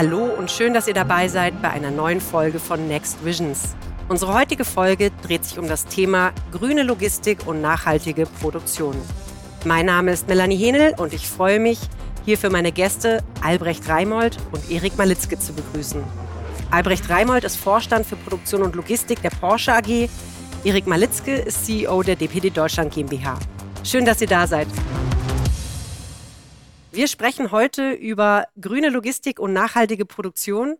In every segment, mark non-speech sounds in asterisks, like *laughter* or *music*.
Hallo und schön, dass ihr dabei seid bei einer neuen Folge von Next Visions. Unsere heutige Folge dreht sich um das Thema grüne Logistik und nachhaltige Produktion. Mein Name ist Melanie Henel und ich freue mich, hier für meine Gäste Albrecht Reimold und Erik Malitzke zu begrüßen. Albrecht Reimold ist Vorstand für Produktion und Logistik der Porsche AG. Erik Malitzke ist CEO der DPD Deutschland GmbH. Schön, dass ihr da seid. Wir sprechen heute über grüne Logistik und nachhaltige Produktion.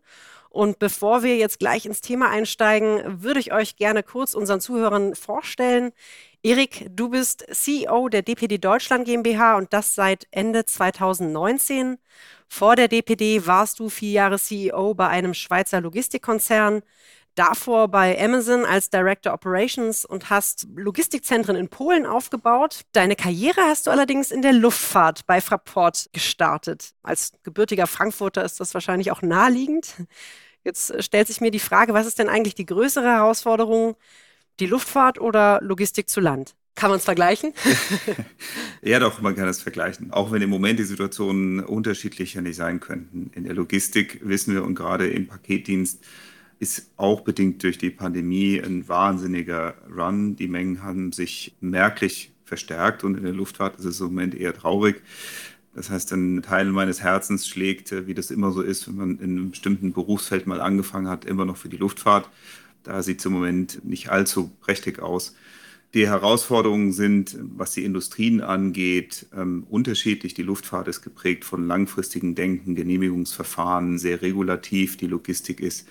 Und bevor wir jetzt gleich ins Thema einsteigen, würde ich euch gerne kurz unseren Zuhörern vorstellen. Erik, du bist CEO der DPD Deutschland GmbH und das seit Ende 2019. Vor der DPD warst du vier Jahre CEO bei einem Schweizer Logistikkonzern davor bei Amazon als Director Operations und hast Logistikzentren in Polen aufgebaut. Deine Karriere hast du allerdings in der Luftfahrt bei Fraport gestartet. Als gebürtiger Frankfurter ist das wahrscheinlich auch naheliegend. Jetzt stellt sich mir die Frage, was ist denn eigentlich die größere Herausforderung, die Luftfahrt oder Logistik zu Land? Kann man es vergleichen? *laughs* *laughs* ja, doch, man kann es vergleichen. Auch wenn im Moment die Situationen unterschiedlicher nicht sein könnten. In der Logistik wissen wir und gerade im Paketdienst ist auch bedingt durch die Pandemie ein wahnsinniger Run. Die Mengen haben sich merklich verstärkt und in der Luftfahrt ist es im Moment eher traurig. Das heißt, ein Teil meines Herzens schlägt, äh, wie das immer so ist, wenn man in einem bestimmten Berufsfeld mal angefangen hat, immer noch für die Luftfahrt. Da sieht es im Moment nicht allzu prächtig aus. Die Herausforderungen sind, was die Industrien angeht, ähm, unterschiedlich. Die Luftfahrt ist geprägt von langfristigen Denken, Genehmigungsverfahren, sehr regulativ. Die Logistik ist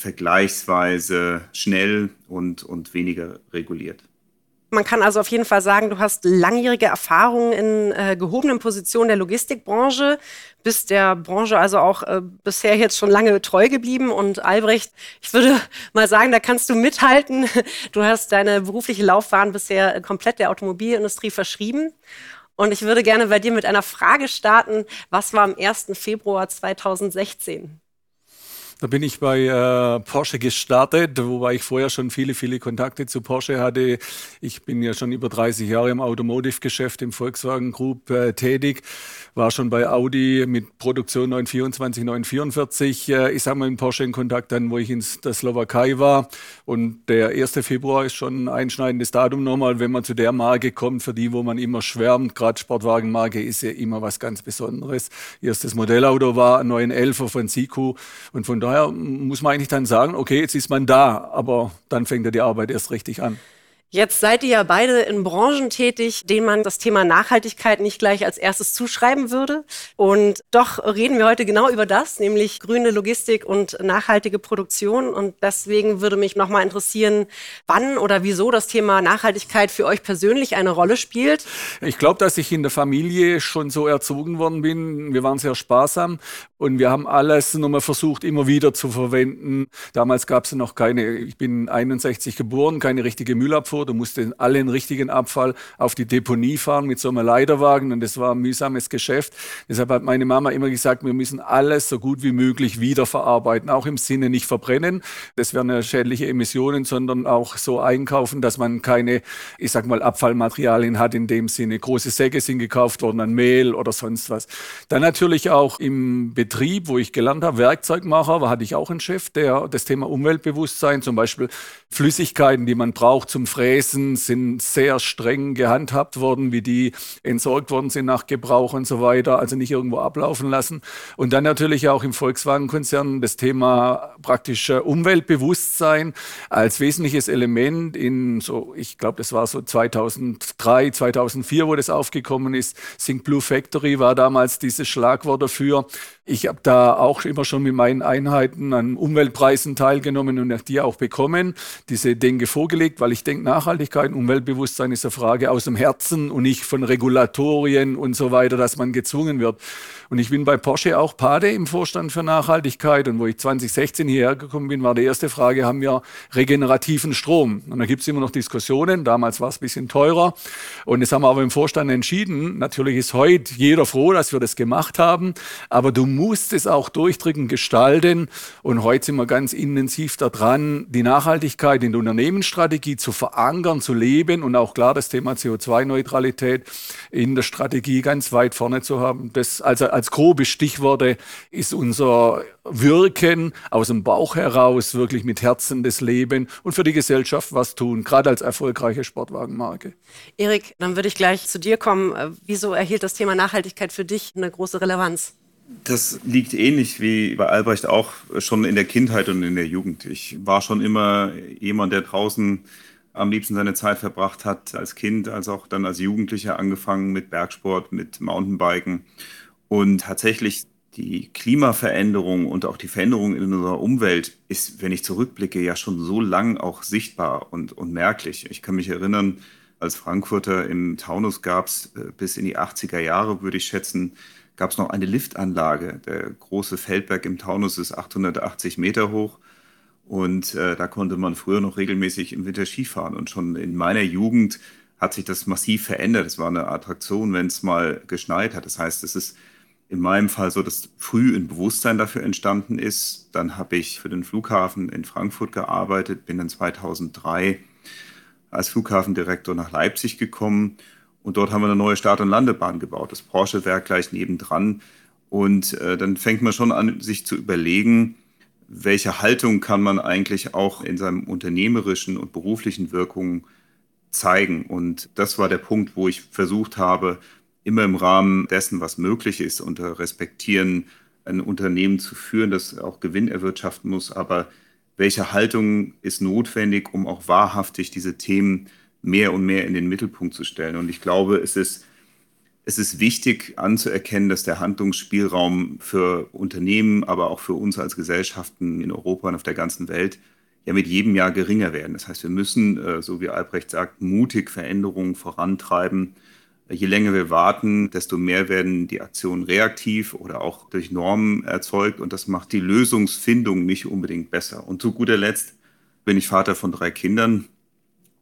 vergleichsweise schnell und, und weniger reguliert. Man kann also auf jeden Fall sagen, du hast langjährige Erfahrung in äh, gehobenen Positionen der Logistikbranche, bist der Branche also auch äh, bisher jetzt schon lange treu geblieben. Und Albrecht, ich würde *laughs* mal sagen, da kannst du mithalten. Du hast deine berufliche Laufbahn bisher komplett der Automobilindustrie verschrieben. Und ich würde gerne bei dir mit einer Frage starten. Was war am 1. Februar 2016? Da bin ich bei äh, Porsche gestartet, wobei ich vorher schon viele, viele Kontakte zu Porsche hatte. Ich bin ja schon über 30 Jahre im Automotive-Geschäft im Volkswagen Group äh, tätig, war schon bei Audi mit Produktion 924, 944. Äh, ich sage mal in Porsche in Kontakt dann, wo ich in der Slowakei war. Und der 1. Februar ist schon ein einschneidendes Datum nochmal, wenn man zu der Marke kommt, für die, wo man immer schwärmt. Gerade Sportwagenmarke ist ja immer was ganz Besonderes. Erstes Modellauto war ein 911er von Siku und von daher daher muss man eigentlich dann sagen, okay, jetzt ist man da, aber dann fängt ja die Arbeit erst richtig an. Jetzt seid ihr ja beide in Branchen tätig, denen man das Thema Nachhaltigkeit nicht gleich als erstes zuschreiben würde. Und doch reden wir heute genau über das, nämlich grüne Logistik und nachhaltige Produktion. Und deswegen würde mich nochmal interessieren, wann oder wieso das Thema Nachhaltigkeit für euch persönlich eine Rolle spielt. Ich glaube, dass ich in der Familie schon so erzogen worden bin. Wir waren sehr sparsam und wir haben alles nochmal versucht, immer wieder zu verwenden. Damals gab es noch keine, ich bin 61 geboren, keine richtige Müllabfuhr Auto, du musst alle den richtigen Abfall auf die Deponie fahren mit so einem Leiterwagen und das war ein mühsames Geschäft. Deshalb hat meine Mama immer gesagt, wir müssen alles so gut wie möglich wiederverarbeiten, auch im Sinne nicht verbrennen. Das wären ja schädliche Emissionen, sondern auch so einkaufen, dass man keine, ich sag mal, Abfallmaterialien hat in dem Sinne. Große Säcke sind gekauft worden an Mehl oder sonst was. Dann natürlich auch im Betrieb, wo ich gelernt habe, Werkzeugmacher, hatte ich auch einen Chef, der das Thema Umweltbewusstsein, zum Beispiel Flüssigkeiten, die man braucht zum Fräsen, Fräsen sind sehr streng gehandhabt worden, wie die entsorgt worden sind nach Gebrauch und so weiter, also nicht irgendwo ablaufen lassen. Und dann natürlich auch im Volkswagen-Konzern das Thema praktisch Umweltbewusstsein als wesentliches Element in so, ich glaube, das war so 2003, 2004, wo das aufgekommen ist. Think Blue Factory war damals dieses Schlagwort dafür. Ich habe da auch immer schon mit meinen Einheiten an Umweltpreisen teilgenommen und die auch bekommen, diese Denke vorgelegt, weil ich denke, Nachhaltigkeit Umweltbewusstsein ist eine Frage aus dem Herzen und nicht von Regulatorien und so weiter, dass man gezwungen wird. Und ich bin bei Porsche auch Pade im Vorstand für Nachhaltigkeit. Und wo ich 2016 hierher gekommen bin, war die erste Frage, haben wir regenerativen Strom? Und da gibt es immer noch Diskussionen. Damals war es ein bisschen teurer. Und das haben wir aber im Vorstand entschieden. Natürlich ist heute jeder froh, dass wir das gemacht haben. Aber du musst es auch durchdrückend gestalten. Und heute sind wir ganz intensiv daran, die Nachhaltigkeit in der Unternehmensstrategie zu verankern verankern, zu leben und auch klar das Thema CO2-Neutralität in der Strategie ganz weit vorne zu haben. Das also als grobe Stichworte ist unser Wirken aus dem Bauch heraus, wirklich mit Herzen des Leben und für die Gesellschaft was tun, gerade als erfolgreiche Sportwagenmarke. Erik, dann würde ich gleich zu dir kommen. Äh, wieso erhielt das Thema Nachhaltigkeit für dich eine große Relevanz? Das liegt ähnlich wie bei Albrecht auch schon in der Kindheit und in der Jugend. Ich war schon immer jemand, der draußen am liebsten seine Zeit verbracht hat, als Kind, als auch dann als Jugendlicher angefangen mit Bergsport, mit Mountainbiken. Und tatsächlich die Klimaveränderung und auch die Veränderung in unserer Umwelt ist, wenn ich zurückblicke, ja schon so lang auch sichtbar und, und merklich. Ich kann mich erinnern, als Frankfurter im Taunus gab es äh, bis in die 80er Jahre, würde ich schätzen, gab es noch eine Liftanlage. Der große Feldberg im Taunus ist 880 Meter hoch. Und äh, da konnte man früher noch regelmäßig im Winter Skifahren. Und schon in meiner Jugend hat sich das massiv verändert. Es war eine Attraktion, wenn es mal geschneit hat. Das heißt, es ist in meinem Fall so, dass früh ein Bewusstsein dafür entstanden ist. Dann habe ich für den Flughafen in Frankfurt gearbeitet, bin dann 2003 als Flughafendirektor nach Leipzig gekommen und dort haben wir eine neue Start- und Landebahn gebaut, das Porsche-Werk gleich nebendran. Und äh, dann fängt man schon an, sich zu überlegen, welche Haltung kann man eigentlich auch in seinem unternehmerischen und beruflichen Wirkungen zeigen. Und das war der Punkt, wo ich versucht habe, immer im Rahmen dessen, was möglich ist, unter Respektieren ein Unternehmen zu führen, das auch Gewinn erwirtschaften muss. Aber welche Haltung ist notwendig, um auch wahrhaftig diese Themen mehr und mehr in den Mittelpunkt zu stellen. Und ich glaube, es ist, es ist wichtig anzuerkennen, dass der Handlungsspielraum für Unternehmen, aber auch für uns als Gesellschaften in Europa und auf der ganzen Welt ja mit jedem Jahr geringer werden. Das heißt, wir müssen, äh, so wie Albrecht sagt, mutig Veränderungen vorantreiben. Je länger wir warten, desto mehr werden die Aktionen reaktiv oder auch durch Normen erzeugt und das macht die Lösungsfindung nicht unbedingt besser. Und zu guter Letzt bin ich Vater von drei Kindern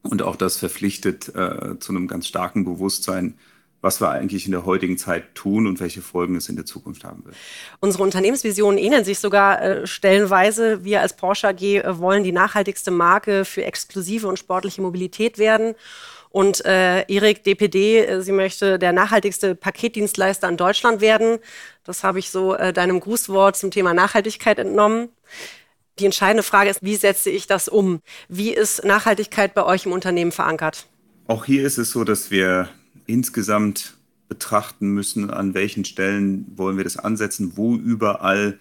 und auch das verpflichtet äh, zu einem ganz starken Bewusstsein, was wir eigentlich in der heutigen Zeit tun und welche Folgen es in der Zukunft haben wird. Unsere Unternehmensvisionen ähneln sich sogar äh, stellenweise. Wir als Porsche AG äh, wollen die nachhaltigste Marke für exklusive und sportliche Mobilität werden. Und äh, Erik DPD, äh, sie möchte der nachhaltigste Paketdienstleister in Deutschland werden. Das habe ich so äh, deinem Grußwort zum Thema Nachhaltigkeit entnommen. Die entscheidende Frage ist, wie setze ich das um? Wie ist Nachhaltigkeit bei euch im Unternehmen verankert? Auch hier ist es so, dass wir insgesamt betrachten müssen, an welchen Stellen wollen wir das ansetzen, wo überall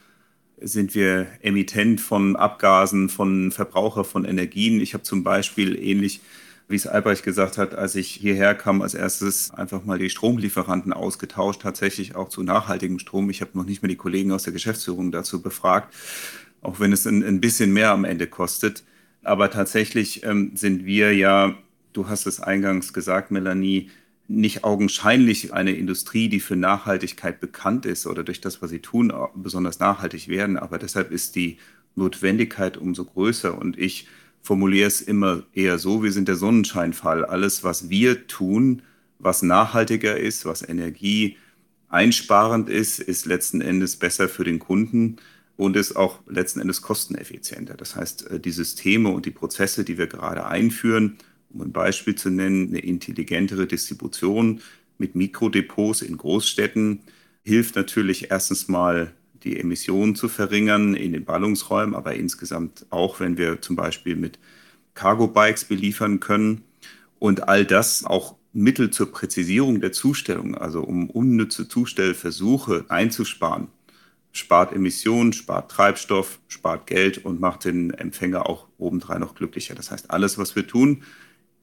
sind wir Emittent von Abgasen, von Verbraucher von Energien. Ich habe zum Beispiel ähnlich wie es Albrecht gesagt hat, als ich hierher kam, als erstes einfach mal die Stromlieferanten ausgetauscht, tatsächlich auch zu nachhaltigem Strom. Ich habe noch nicht mehr die Kollegen aus der Geschäftsführung dazu befragt, auch wenn es ein, ein bisschen mehr am Ende kostet. Aber tatsächlich ähm, sind wir ja, du hast es eingangs gesagt, Melanie, nicht augenscheinlich eine Industrie, die für Nachhaltigkeit bekannt ist oder durch das, was sie tun, besonders nachhaltig werden. Aber deshalb ist die Notwendigkeit umso größer. Und ich formuliere es immer eher so, wir sind der Sonnenscheinfall. Alles, was wir tun, was nachhaltiger ist, was energieeinsparend ist, ist letzten Endes besser für den Kunden und ist auch letzten Endes kosteneffizienter. Das heißt, äh, die Systeme und die Prozesse, die wir gerade einführen, um ein Beispiel zu nennen, eine intelligentere Distribution mit Mikrodepots in Großstädten, hilft natürlich erstens mal, die Emissionen zu verringern in den Ballungsräumen, aber insgesamt auch, wenn wir zum Beispiel mit Cargo-Bikes beliefern können. Und all das auch Mittel zur Präzisierung der Zustellung, also um unnütze Zustellversuche einzusparen, spart Emissionen, spart Treibstoff, spart Geld und macht den Empfänger auch obendrein noch glücklicher. Das heißt, alles, was wir tun,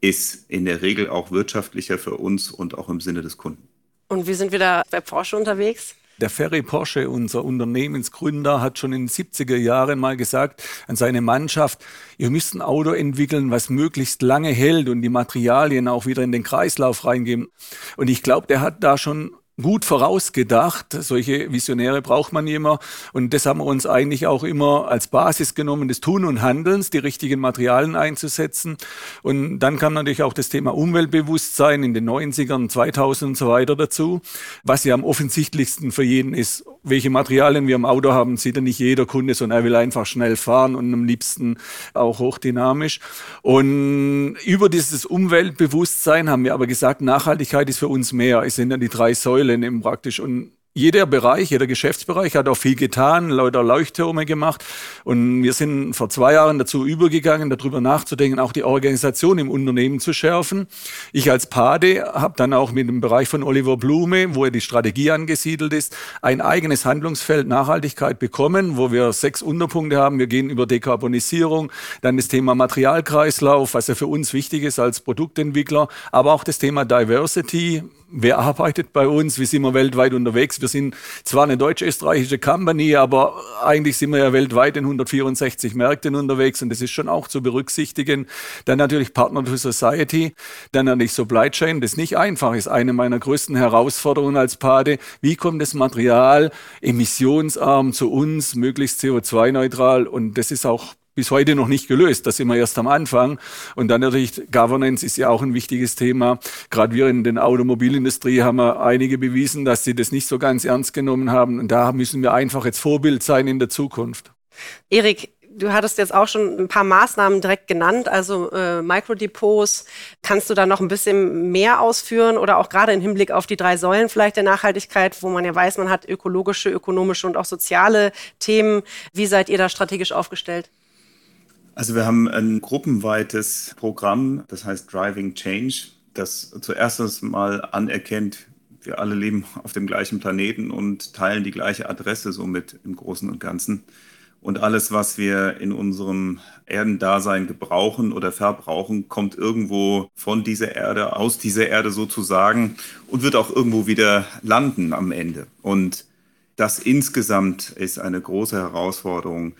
ist in der Regel auch wirtschaftlicher für uns und auch im Sinne des Kunden. Und wie sind wir da bei Porsche unterwegs? Der Ferry Porsche, unser Unternehmensgründer, hat schon in den 70er Jahren mal gesagt an seine Mannschaft, ihr müsst ein Auto entwickeln, was möglichst lange hält und die Materialien auch wieder in den Kreislauf reingeben. Und ich glaube, der hat da schon gut vorausgedacht. Solche Visionäre braucht man immer. Und das haben wir uns eigentlich auch immer als Basis genommen, des Tun und Handelns, die richtigen Materialien einzusetzen. Und dann kam natürlich auch das Thema Umweltbewusstsein in den 90ern, 2000 und so weiter dazu. Was ja am offensichtlichsten für jeden ist, welche Materialien wir im Auto haben, sieht ja nicht jeder Kunde, sondern er will einfach schnell fahren und am liebsten auch hochdynamisch. Und über dieses Umweltbewusstsein haben wir aber gesagt, Nachhaltigkeit ist für uns mehr. Es sind ja die drei Säulen eben praktisch. Und jeder Bereich, jeder Geschäftsbereich hat auch viel getan, lauter Leuchttürme gemacht. Und wir sind vor zwei Jahren dazu übergegangen, darüber nachzudenken, auch die Organisation im Unternehmen zu schärfen. Ich als Pade habe dann auch mit dem Bereich von Oliver Blume, wo ja die Strategie angesiedelt ist, ein eigenes Handlungsfeld Nachhaltigkeit bekommen, wo wir sechs Unterpunkte haben. Wir gehen über Dekarbonisierung, dann das Thema Materialkreislauf, was ja für uns wichtig ist als Produktentwickler, aber auch das Thema Diversity, wer arbeitet bei uns, wie sind wir weltweit unterwegs. Wir sind zwar eine deutsch-österreichische Company, aber eigentlich sind wir ja weltweit in 164 Märkten unterwegs und das ist schon auch zu berücksichtigen. Dann natürlich Partner to Society, dann natürlich Supply Chain, das nicht einfach ist. Eine meiner größten Herausforderungen als Pate, wie kommt das Material emissionsarm zu uns, möglichst CO2-neutral und das ist auch bis heute noch nicht gelöst. Das sind wir erst am Anfang. Und dann natürlich Governance ist ja auch ein wichtiges Thema. Gerade wir in der Automobilindustrie haben wir einige bewiesen, dass sie das nicht so ganz ernst genommen haben. Und da müssen wir einfach jetzt Vorbild sein in der Zukunft. Erik, du hattest jetzt auch schon ein paar Maßnahmen direkt genannt, also äh, Microdepots. Kannst du da noch ein bisschen mehr ausführen oder auch gerade im Hinblick auf die drei Säulen vielleicht der Nachhaltigkeit, wo man ja weiß, man hat ökologische, ökonomische und auch soziale Themen. Wie seid ihr da strategisch aufgestellt? Also wir haben ein gruppenweites Programm, das heißt Driving Change, das zuerst mal anerkennt, wir alle leben auf dem gleichen Planeten und teilen die gleiche Adresse somit im Großen und Ganzen. Und alles, was wir in unserem Erdendasein gebrauchen oder verbrauchen, kommt irgendwo von dieser Erde, aus dieser Erde sozusagen und wird auch irgendwo wieder landen am Ende. Und das insgesamt ist eine große Herausforderung,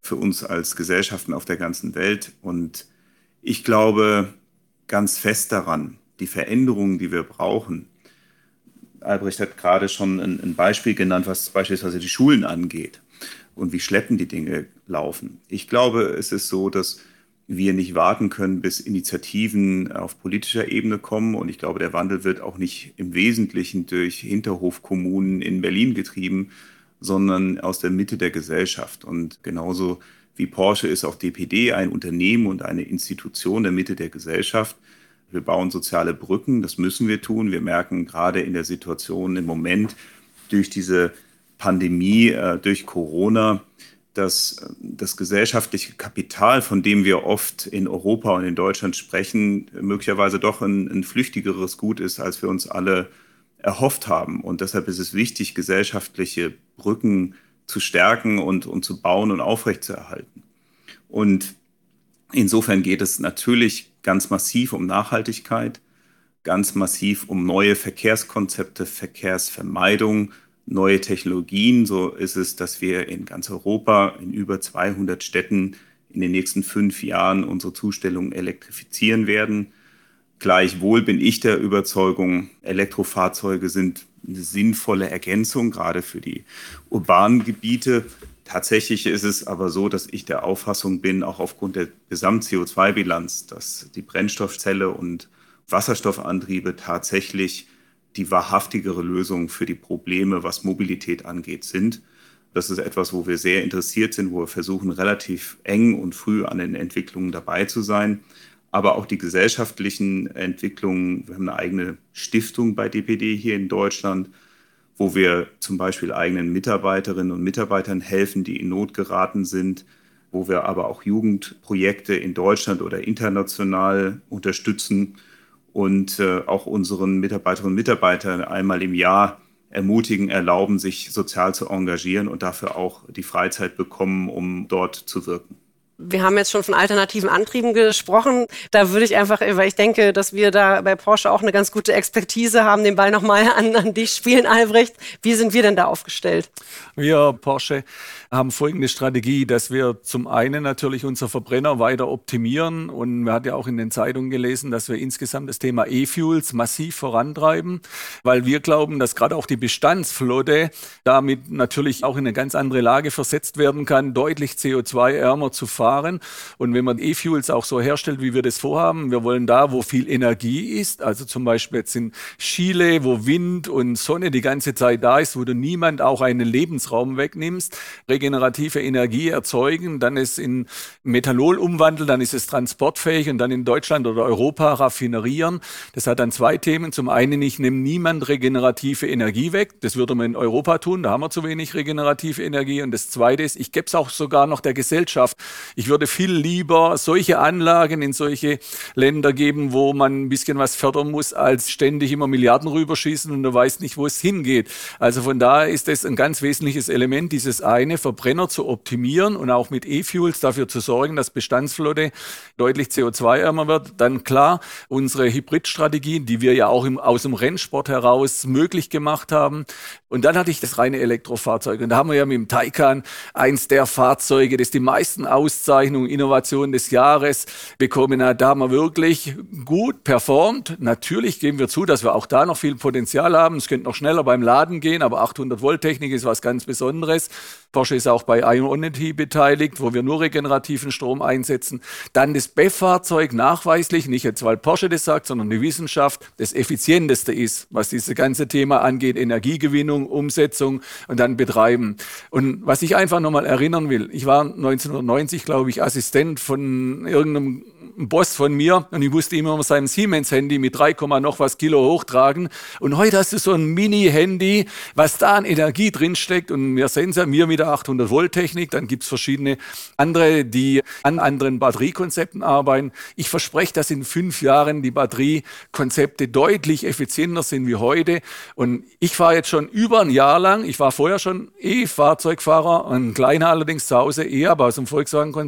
für uns als Gesellschaften auf der ganzen Welt. Und ich glaube ganz fest daran, die Veränderungen, die wir brauchen. Albrecht hat gerade schon ein, ein Beispiel genannt, was beispielsweise die Schulen angeht und wie schleppend die Dinge laufen. Ich glaube, es ist so, dass wir nicht warten können, bis Initiativen auf politischer Ebene kommen. Und ich glaube, der Wandel wird auch nicht im Wesentlichen durch Hinterhofkommunen in Berlin getrieben, sondern aus der Mitte der Gesellschaft. Und genauso wie Porsche ist auch DPD ein Unternehmen und eine Institution der Mitte der Gesellschaft. Wir bauen soziale Brücken, das müssen wir tun. Wir merken gerade in der Situation im Moment durch diese Pandemie, äh, durch Corona, dass äh, das gesellschaftliche Kapital, von dem wir oft in Europa und in Deutschland sprechen, möglicherweise doch ein, ein flüchtigeres Gut ist, als wir uns alle erhofft haben. Und deshalb ist es wichtig, gesellschaftliche Brücken zu stärken und, und zu bauen und aufrechtzuerhalten. Und insofern geht es natürlich ganz massiv um Nachhaltigkeit, ganz massiv um neue Verkehrskonzepte, Verkehrsvermeidung, neue Technologien. So ist es, dass wir in ganz Europa in über 200 Städten in den nächsten fünf Jahren unsere Zustellung elektrifizieren werden. Gleichwohl bin ich der Überzeugung, Elektrofahrzeuge sind eine sinnvolle Ergänzung, gerade für die urbanen Gebiete. Tatsächlich ist es aber so, dass ich der Auffassung bin, auch aufgrund der Gesamt-CO2-Bilanz, dass die Brennstoffzelle und Wasserstoffantriebe tatsächlich die wahrhaftigere Lösung für die Probleme, was Mobilität angeht, sind. Das ist etwas, wo wir sehr interessiert sind, wo wir versuchen, relativ eng und früh an den Entwicklungen dabei zu sein aber auch die gesellschaftlichen Entwicklungen. Wir haben eine eigene Stiftung bei DPD hier in Deutschland, wo wir zum Beispiel eigenen Mitarbeiterinnen und Mitarbeitern helfen, die in Not geraten sind, wo wir aber auch Jugendprojekte in Deutschland oder international unterstützen und äh, auch unseren Mitarbeiterinnen und Mitarbeitern einmal im Jahr ermutigen, erlauben, sich sozial zu engagieren und dafür auch die Freizeit bekommen, um dort zu wirken. Wir haben jetzt schon von alternativen Antrieben gesprochen. Da würde ich einfach, weil ich denke, dass wir da bei Porsche auch eine ganz gute Expertise haben, den Ball nochmal an, an dich spielen, Albrecht. Wie sind wir denn da aufgestellt? Wir Porsche haben folgende Strategie, dass wir zum einen natürlich unser Verbrenner weiter optimieren und wir hatten ja auch in den Zeitungen gelesen, dass wir insgesamt das Thema E-Fuels massiv vorantreiben, weil wir glauben, dass gerade auch die Bestandsflotte damit natürlich auch in eine ganz andere Lage versetzt werden kann, deutlich CO2-ärmer zu fahren fahren. Und wenn man E-Fuels auch so herstellt, wie wir das vorhaben, wir wollen da, wo viel Energie ist, also zum Beispiel jetzt in Chile, wo Wind und Sonne die ganze Zeit da ist, wo du niemand auch einen Lebensraum wegnimmst, regenerative Energie erzeugen, dann es in Methanol umwandeln, dann ist es transportfähig und dann in Deutschland oder Europa raffinerieren. Das hat dann zwei Themen. Zum einen, ich nehme niemand regenerative Energie weg. Das würde man in Europa tun, da haben wir zu wenig regenerative Energie. Und das zweite ist, ich gebe es auch sogar noch der Gesellschaft. Würde viel lieber solche Anlagen in solche Länder geben, wo man ein bisschen was fördern muss, als ständig immer Milliarden rüberschießen und du weißt nicht, wo es hingeht. Also von daher ist es ein ganz wesentliches Element, dieses eine, Verbrenner zu optimieren und auch mit E-Fuels dafür zu sorgen, dass Bestandsflotte deutlich CO2-ärmer wird. Dann klar, unsere Hybridstrategie, die wir ja auch im, aus dem Rennsport heraus möglich gemacht haben. Und dann hatte ich das reine Elektrofahrzeug. Und da haben wir ja mit dem Taycan eins der Fahrzeuge, das die meisten Auszeichnungen, Innovationen des Jahres bekommen hat. Da haben wir wirklich gut performt. Natürlich geben wir zu, dass wir auch da noch viel Potenzial haben. Es könnte noch schneller beim Laden gehen, aber 800 Volt Technik ist was ganz Besonderes. Porsche ist auch bei Ionity beteiligt, wo wir nur regenerativen Strom einsetzen. Dann das BEF-Fahrzeug nachweislich, nicht jetzt weil Porsche das sagt, sondern die Wissenschaft, das effizienteste ist, was dieses ganze Thema angeht, Energiegewinnung, Umsetzung und dann Betreiben. Und was ich einfach nochmal erinnern will, ich war 1990, glaube ich, Assistent von irgendeinem Boss von mir und ich musste immer sein Siemens-Handy mit 3, noch was Kilo hochtragen. Und heute hast du so ein Mini-Handy, was da an Energie drinsteckt und wir sehen es ja, mir mit der 800 Volt Technik, dann gibt es verschiedene andere, die an anderen Batteriekonzepten arbeiten. Ich verspreche, dass in fünf Jahren die Batteriekonzepte deutlich effizienter sind wie heute. Und ich fahre jetzt schon über ein Jahr lang, ich war vorher schon E-Fahrzeugfahrer, ein kleiner allerdings zu Hause, eher, aber aus dem Volkswagen-Konzern.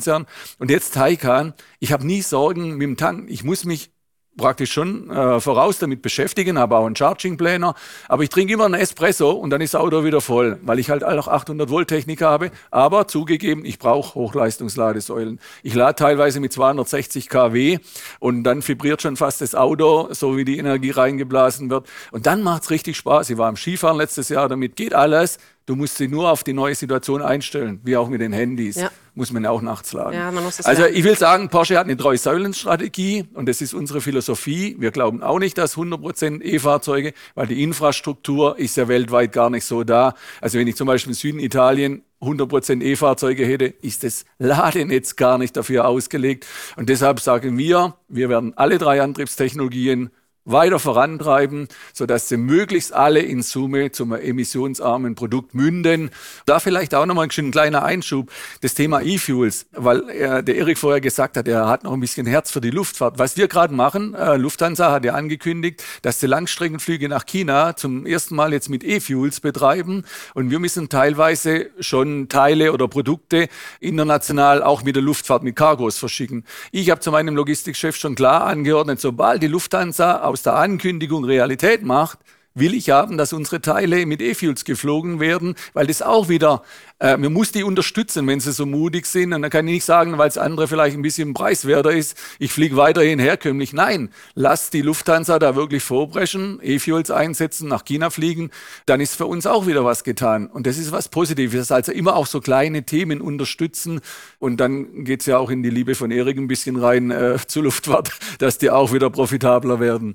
Und jetzt Taycan. Ich habe nie Sorgen mit dem Tank. Ich muss mich praktisch schon äh, voraus damit beschäftigen, habe auch einen Charging Planner, aber ich trinke immer einen Espresso und dann ist das Auto wieder voll, weil ich halt auch 800 Volt Technik habe, aber zugegeben, ich brauche Hochleistungsladesäulen. Ich lade teilweise mit 260 kW und dann vibriert schon fast das Auto, so wie die Energie reingeblasen wird und dann macht's richtig Spaß. Ich war am Skifahren letztes Jahr, damit geht alles. Du musst sie nur auf die neue Situation einstellen, wie auch mit den Handys. Ja. Muss man auch nachts laden. Ja, also lernen. ich will sagen, Porsche hat eine Drei-Säulen-Strategie und das ist unsere Philosophie. Wir glauben auch nicht, dass 100% E-Fahrzeuge, weil die Infrastruktur ist ja weltweit gar nicht so da. Also wenn ich zum Beispiel im Süden Italien 100% E-Fahrzeuge hätte, ist das Ladenetz gar nicht dafür ausgelegt. Und deshalb sagen wir, wir werden alle drei Antriebstechnologien weiter vorantreiben, sodass sie möglichst alle in Summe zum emissionsarmen Produkt münden. Da vielleicht auch nochmal ein kleiner Einschub, das Thema E-Fuels, weil er, der Erik vorher gesagt hat, er hat noch ein bisschen Herz für die Luftfahrt. Was wir gerade machen, äh, Lufthansa hat ja angekündigt, dass die Langstreckenflüge nach China zum ersten Mal jetzt mit E-Fuels betreiben und wir müssen teilweise schon Teile oder Produkte international auch mit der Luftfahrt mit Cargos verschicken. Ich habe zu meinem Logistikchef schon klar angeordnet, sobald die Lufthansa aus der Ankündigung Realität macht, will ich haben, dass unsere Teile mit E-Fuels geflogen werden, weil das auch wieder, äh, man muss die unterstützen, wenn sie so mutig sind. Und dann kann ich nicht sagen, weil es andere vielleicht ein bisschen preiswerter ist, ich fliege weiterhin herkömmlich. Nein, lass die Lufthansa da wirklich vorbrechen, E-Fuels einsetzen, nach China fliegen, dann ist für uns auch wieder was getan. Und das ist was Positives. Also immer auch so kleine Themen unterstützen. Und dann geht es ja auch in die Liebe von Erik ein bisschen rein äh, *laughs* zur Luftfahrt, dass die auch wieder profitabler werden.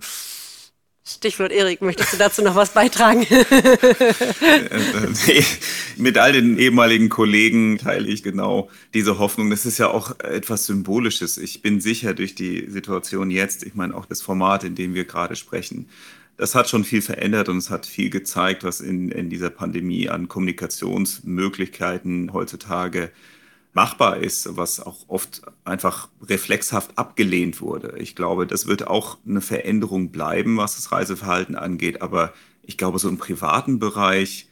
Stichwort Erik, möchtest du dazu noch was beitragen? *laughs* nee, mit all den ehemaligen Kollegen teile ich genau diese Hoffnung. Das ist ja auch etwas Symbolisches. Ich bin sicher durch die Situation jetzt, ich meine auch das Format, in dem wir gerade sprechen, das hat schon viel verändert und es hat viel gezeigt, was in, in dieser Pandemie an Kommunikationsmöglichkeiten heutzutage machbar ist, was auch oft einfach reflexhaft abgelehnt wurde. Ich glaube, das wird auch eine Veränderung bleiben, was das Reiseverhalten angeht. Aber ich glaube, so im privaten Bereich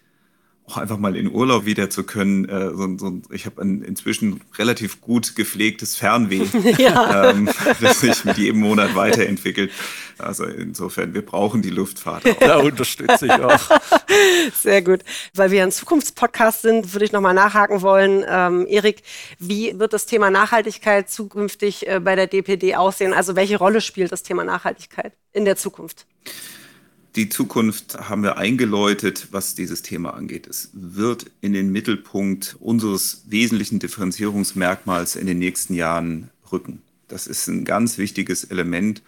auch einfach mal in Urlaub wieder zu können. Äh, so, so, ich habe ein inzwischen relativ gut gepflegtes Fernweh, *laughs* ja. ähm, das sich mit jedem Monat weiterentwickelt. Also insofern, wir brauchen die Luftfahrt. Auch. Da unterstütze ich auch. *laughs* Sehr gut. Weil wir ein Zukunftspodcast sind, würde ich nochmal nachhaken wollen. Ähm, Erik, wie wird das Thema Nachhaltigkeit zukünftig äh, bei der DPD aussehen? Also welche Rolle spielt das Thema Nachhaltigkeit in der Zukunft? Die Zukunft haben wir eingeläutet, was dieses Thema angeht. Es wird in den Mittelpunkt unseres wesentlichen Differenzierungsmerkmals in den nächsten Jahren rücken. Das ist ein ganz wichtiges Element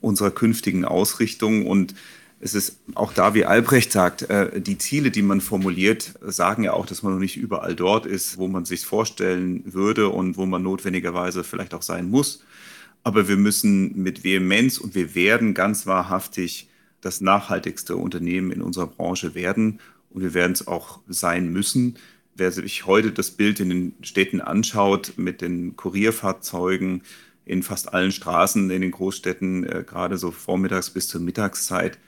unserer künftigen Ausrichtung und es ist auch da, wie Albrecht sagt, äh, die Ziele, die man formuliert, sagen ja auch, dass man noch nicht überall dort ist, wo man sich vorstellen würde und wo man notwendigerweise vielleicht auch sein muss. Aber wir müssen mit Vehemenz und wir werden ganz wahrhaftig das nachhaltigste Unternehmen in unserer Branche werden. Und wir werden es auch sein müssen. Wer sich heute das Bild in den Städten anschaut mit den Kurierfahrzeugen in fast allen Straßen in den Großstädten, äh, gerade so vormittags bis zur Mittagszeit,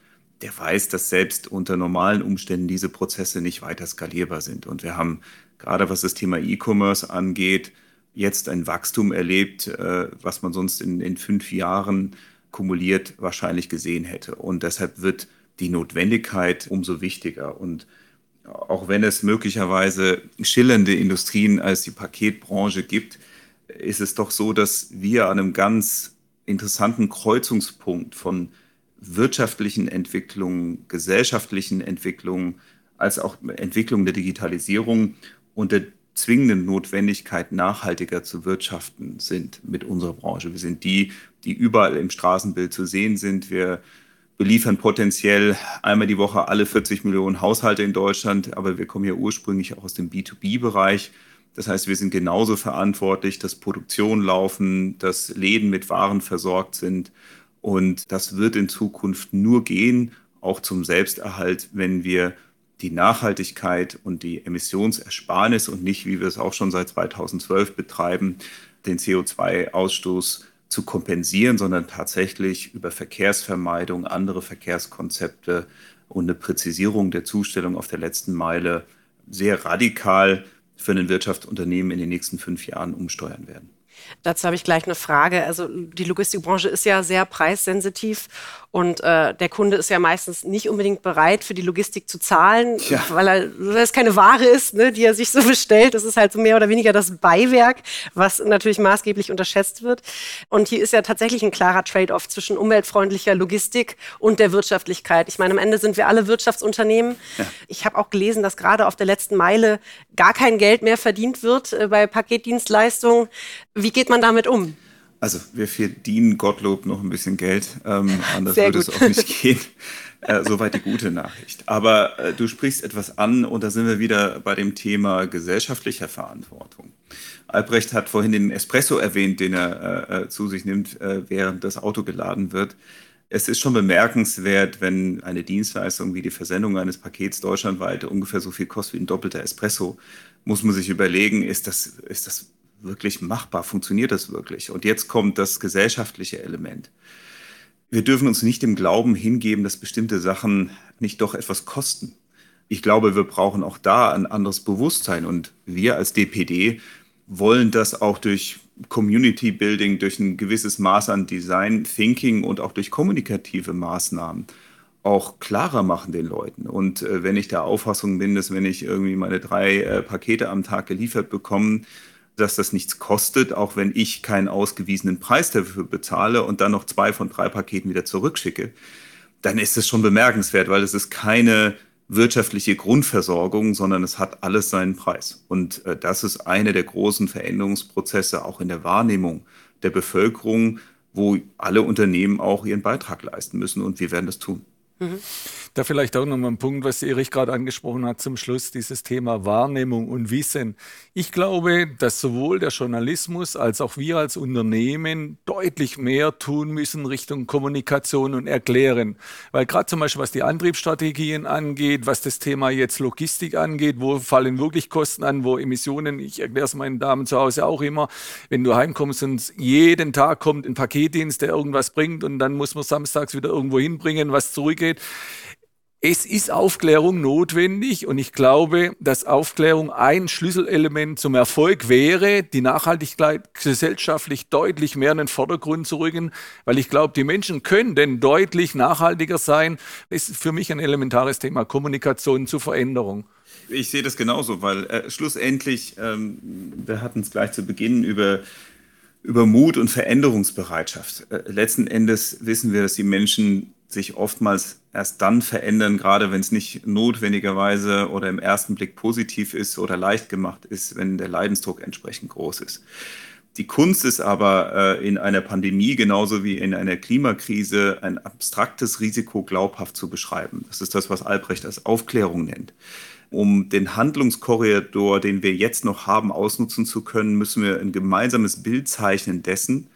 der weiß, dass selbst unter normalen Umständen diese Prozesse nicht weiter skalierbar sind. Und wir haben gerade was das Thema E-Commerce angeht, jetzt ein Wachstum erlebt, äh, was man sonst in, in fünf Jahren kumuliert wahrscheinlich gesehen hätte. Und deshalb wird die Notwendigkeit umso wichtiger. Und auch wenn es möglicherweise schillernde Industrien als die Paketbranche gibt, ist es doch so, dass wir an einem ganz interessanten Kreuzungspunkt von wirtschaftlichen Entwicklungen, gesellschaftlichen Entwicklungen, als auch Entwicklung der Digitalisierung und der zwingenden Notwendigkeit, nachhaltiger zu wirtschaften sind mit unserer Branche. Wir sind die, die überall im Straßenbild zu sehen sind. Wir beliefern potenziell einmal die Woche alle 40 Millionen Haushalte in Deutschland, aber wir kommen ja ursprünglich auch aus dem B2B-Bereich. Das heißt, wir sind genauso verantwortlich, dass Produktionen laufen, dass Läden mit Waren versorgt sind. Und das wird in Zukunft nur gehen, auch zum Selbsterhalt, wenn wir die Nachhaltigkeit und die Emissionsersparnis und nicht, wie wir es auch schon seit 2012 betreiben, den CO2-Ausstoß zu kompensieren, sondern tatsächlich über Verkehrsvermeidung, andere Verkehrskonzepte und eine Präzisierung der Zustellung auf der letzten Meile sehr radikal für ein Wirtschaftsunternehmen in den nächsten fünf Jahren umsteuern werden. Dazu habe ich gleich eine Frage. Also die Logistikbranche ist ja sehr preissensitiv und äh, der Kunde ist ja meistens nicht unbedingt bereit, für die Logistik zu zahlen, ja. weil, er, weil es keine Ware ist, ne, die er sich so bestellt. Das ist halt so mehr oder weniger das Beiwerk, was natürlich maßgeblich unterschätzt wird. Und hier ist ja tatsächlich ein klarer Trade-off zwischen umweltfreundlicher Logistik und der Wirtschaftlichkeit. Ich meine, am Ende sind wir alle Wirtschaftsunternehmen. Ja. Ich habe auch gelesen, dass gerade auf der letzten Meile gar kein Geld mehr verdient wird äh, bei Paketdienstleistungen. Wie geht man damit um? Also wir verdienen Gottlob noch ein bisschen Geld, ähm, *laughs* anders Sehr würde gut. es auch nicht gehen. Äh, soweit die gute Nachricht. Aber äh, du sprichst etwas an und da sind wir wieder bei dem Thema gesellschaftlicher Verantwortung. Albrecht hat vorhin den Espresso erwähnt, den er äh, äh zu sich nimmt, äh, während das Auto geladen wird. Es ist schon bemerkenswert, wenn eine Dienstleistung wie die Versendung eines Pakets deutschlandweit ungefähr so viel kostet wie ein doppelter Espresso, muss man sich überlegen, ist das, ist das wirklich machbar? Funktioniert das wirklich? Und jetzt kommt das gesellschaftliche Element. Wir dürfen uns nicht im Glauben hingeben, dass bestimmte Sachen nicht doch etwas kosten. Ich glaube, wir brauchen auch da ein anderes Bewusstsein. Und wir als DPD wollen das auch durch Community Building, durch ein gewisses Maß an Design Thinking und auch durch kommunikative Maßnahmen auch klarer machen den Leuten. Und äh, wenn ich der Auffassung bin, dass wenn ich irgendwie meine drei äh, Pakete am Tag geliefert bekomme, dass das nichts kostet, auch wenn ich keinen ausgewiesenen Preis dafür bezahle und dann noch zwei von drei Paketen wieder zurückschicke, dann ist es schon bemerkenswert, weil es ist keine wirtschaftliche Grundversorgung, sondern es hat alles seinen Preis. Und äh, das ist eine der großen Veränderungsprozesse auch in der Wahrnehmung der Bevölkerung, wo alle Unternehmen auch ihren Beitrag leisten müssen und wir werden das tun. Mhm. Da vielleicht auch nochmal ein Punkt, was Erich gerade angesprochen hat zum Schluss, dieses Thema Wahrnehmung und Wissen. Ich glaube, dass sowohl der Journalismus als auch wir als Unternehmen deutlich mehr tun müssen Richtung Kommunikation und Erklären. Weil gerade zum Beispiel, was die Antriebsstrategien angeht, was das Thema jetzt Logistik angeht, wo fallen wirklich Kosten an, wo Emissionen, ich erkläre es meinen Damen zu Hause auch immer, wenn du heimkommst und jeden Tag kommt ein Paketdienst, der irgendwas bringt und dann muss man samstags wieder irgendwo hinbringen, was zurückgeht es ist Aufklärung notwendig und ich glaube, dass Aufklärung ein Schlüsselelement zum Erfolg wäre, die Nachhaltigkeit gesellschaftlich deutlich mehr in den Vordergrund zu rücken, weil ich glaube, die Menschen können denn deutlich nachhaltiger sein. Das ist für mich ein elementares Thema, Kommunikation zur Veränderung. Ich sehe das genauso, weil äh, schlussendlich, ähm, wir hatten es gleich zu Beginn über über Mut und Veränderungsbereitschaft. Äh, letzten Endes wissen wir, dass die Menschen sich oftmals erst dann verändern, gerade wenn es nicht notwendigerweise oder im ersten Blick positiv ist oder leicht gemacht ist, wenn der Leidensdruck entsprechend groß ist. Die Kunst ist aber äh, in einer Pandemie genauso wie in einer Klimakrise ein abstraktes Risiko glaubhaft zu beschreiben. Das ist das, was Albrecht als Aufklärung nennt. Um den Handlungskorridor, den wir jetzt noch haben, ausnutzen zu können, müssen wir ein gemeinsames Bild zeichnen dessen,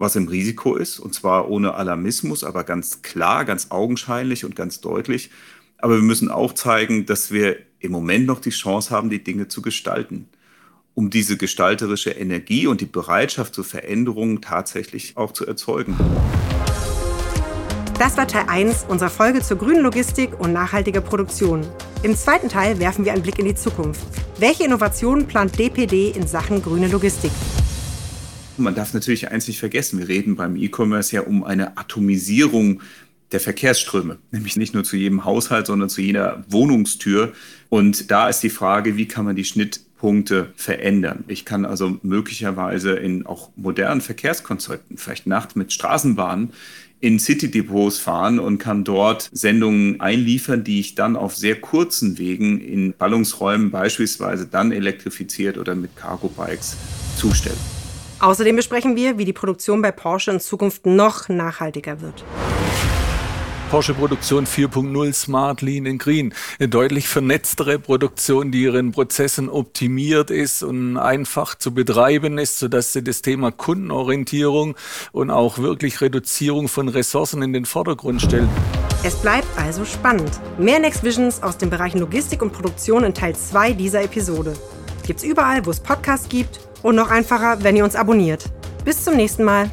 was im Risiko ist, und zwar ohne Alarmismus, aber ganz klar, ganz augenscheinlich und ganz deutlich. Aber wir müssen auch zeigen, dass wir im Moment noch die Chance haben, die Dinge zu gestalten um diese gestalterische Energie und die Bereitschaft zur Veränderung tatsächlich auch zu erzeugen. Das war Teil 1 unserer Folge zur grünen Logistik und nachhaltiger Produktion. Im zweiten Teil werfen wir einen Blick in die Zukunft. Welche Innovationen plant DPD in Sachen grüne Logistik? Man darf natürlich eins nicht vergessen, wir reden beim E-Commerce ja um eine Atomisierung der Verkehrsströme, nämlich nicht nur zu jedem Haushalt, sondern zu jeder Wohnungstür. Und da ist die Frage, wie kann man die Schnitt Punkte verändern. Ich kann also möglicherweise in auch modernen Verkehrskonzepten, vielleicht nachts mit Straßenbahnen, in City-Depots fahren und kann dort Sendungen einliefern, die ich dann auf sehr kurzen Wegen in Ballungsräumen beispielsweise dann elektrifiziert oder mit Cargo-Bikes zustelle. Außerdem besprechen wir, wie die Produktion bei Porsche in Zukunft noch nachhaltiger wird. Porsche Produktion 4.0 Smart Lean and Green. Eine deutlich vernetztere Produktion, die ihren Prozessen optimiert ist und einfach zu betreiben ist, sodass sie das Thema Kundenorientierung und auch wirklich Reduzierung von Ressourcen in den Vordergrund stellt. Es bleibt also spannend. Mehr Next Visions aus den Bereichen Logistik und Produktion in Teil 2 dieser Episode. Gibt's überall, wo es Podcasts gibt und noch einfacher, wenn ihr uns abonniert. Bis zum nächsten Mal.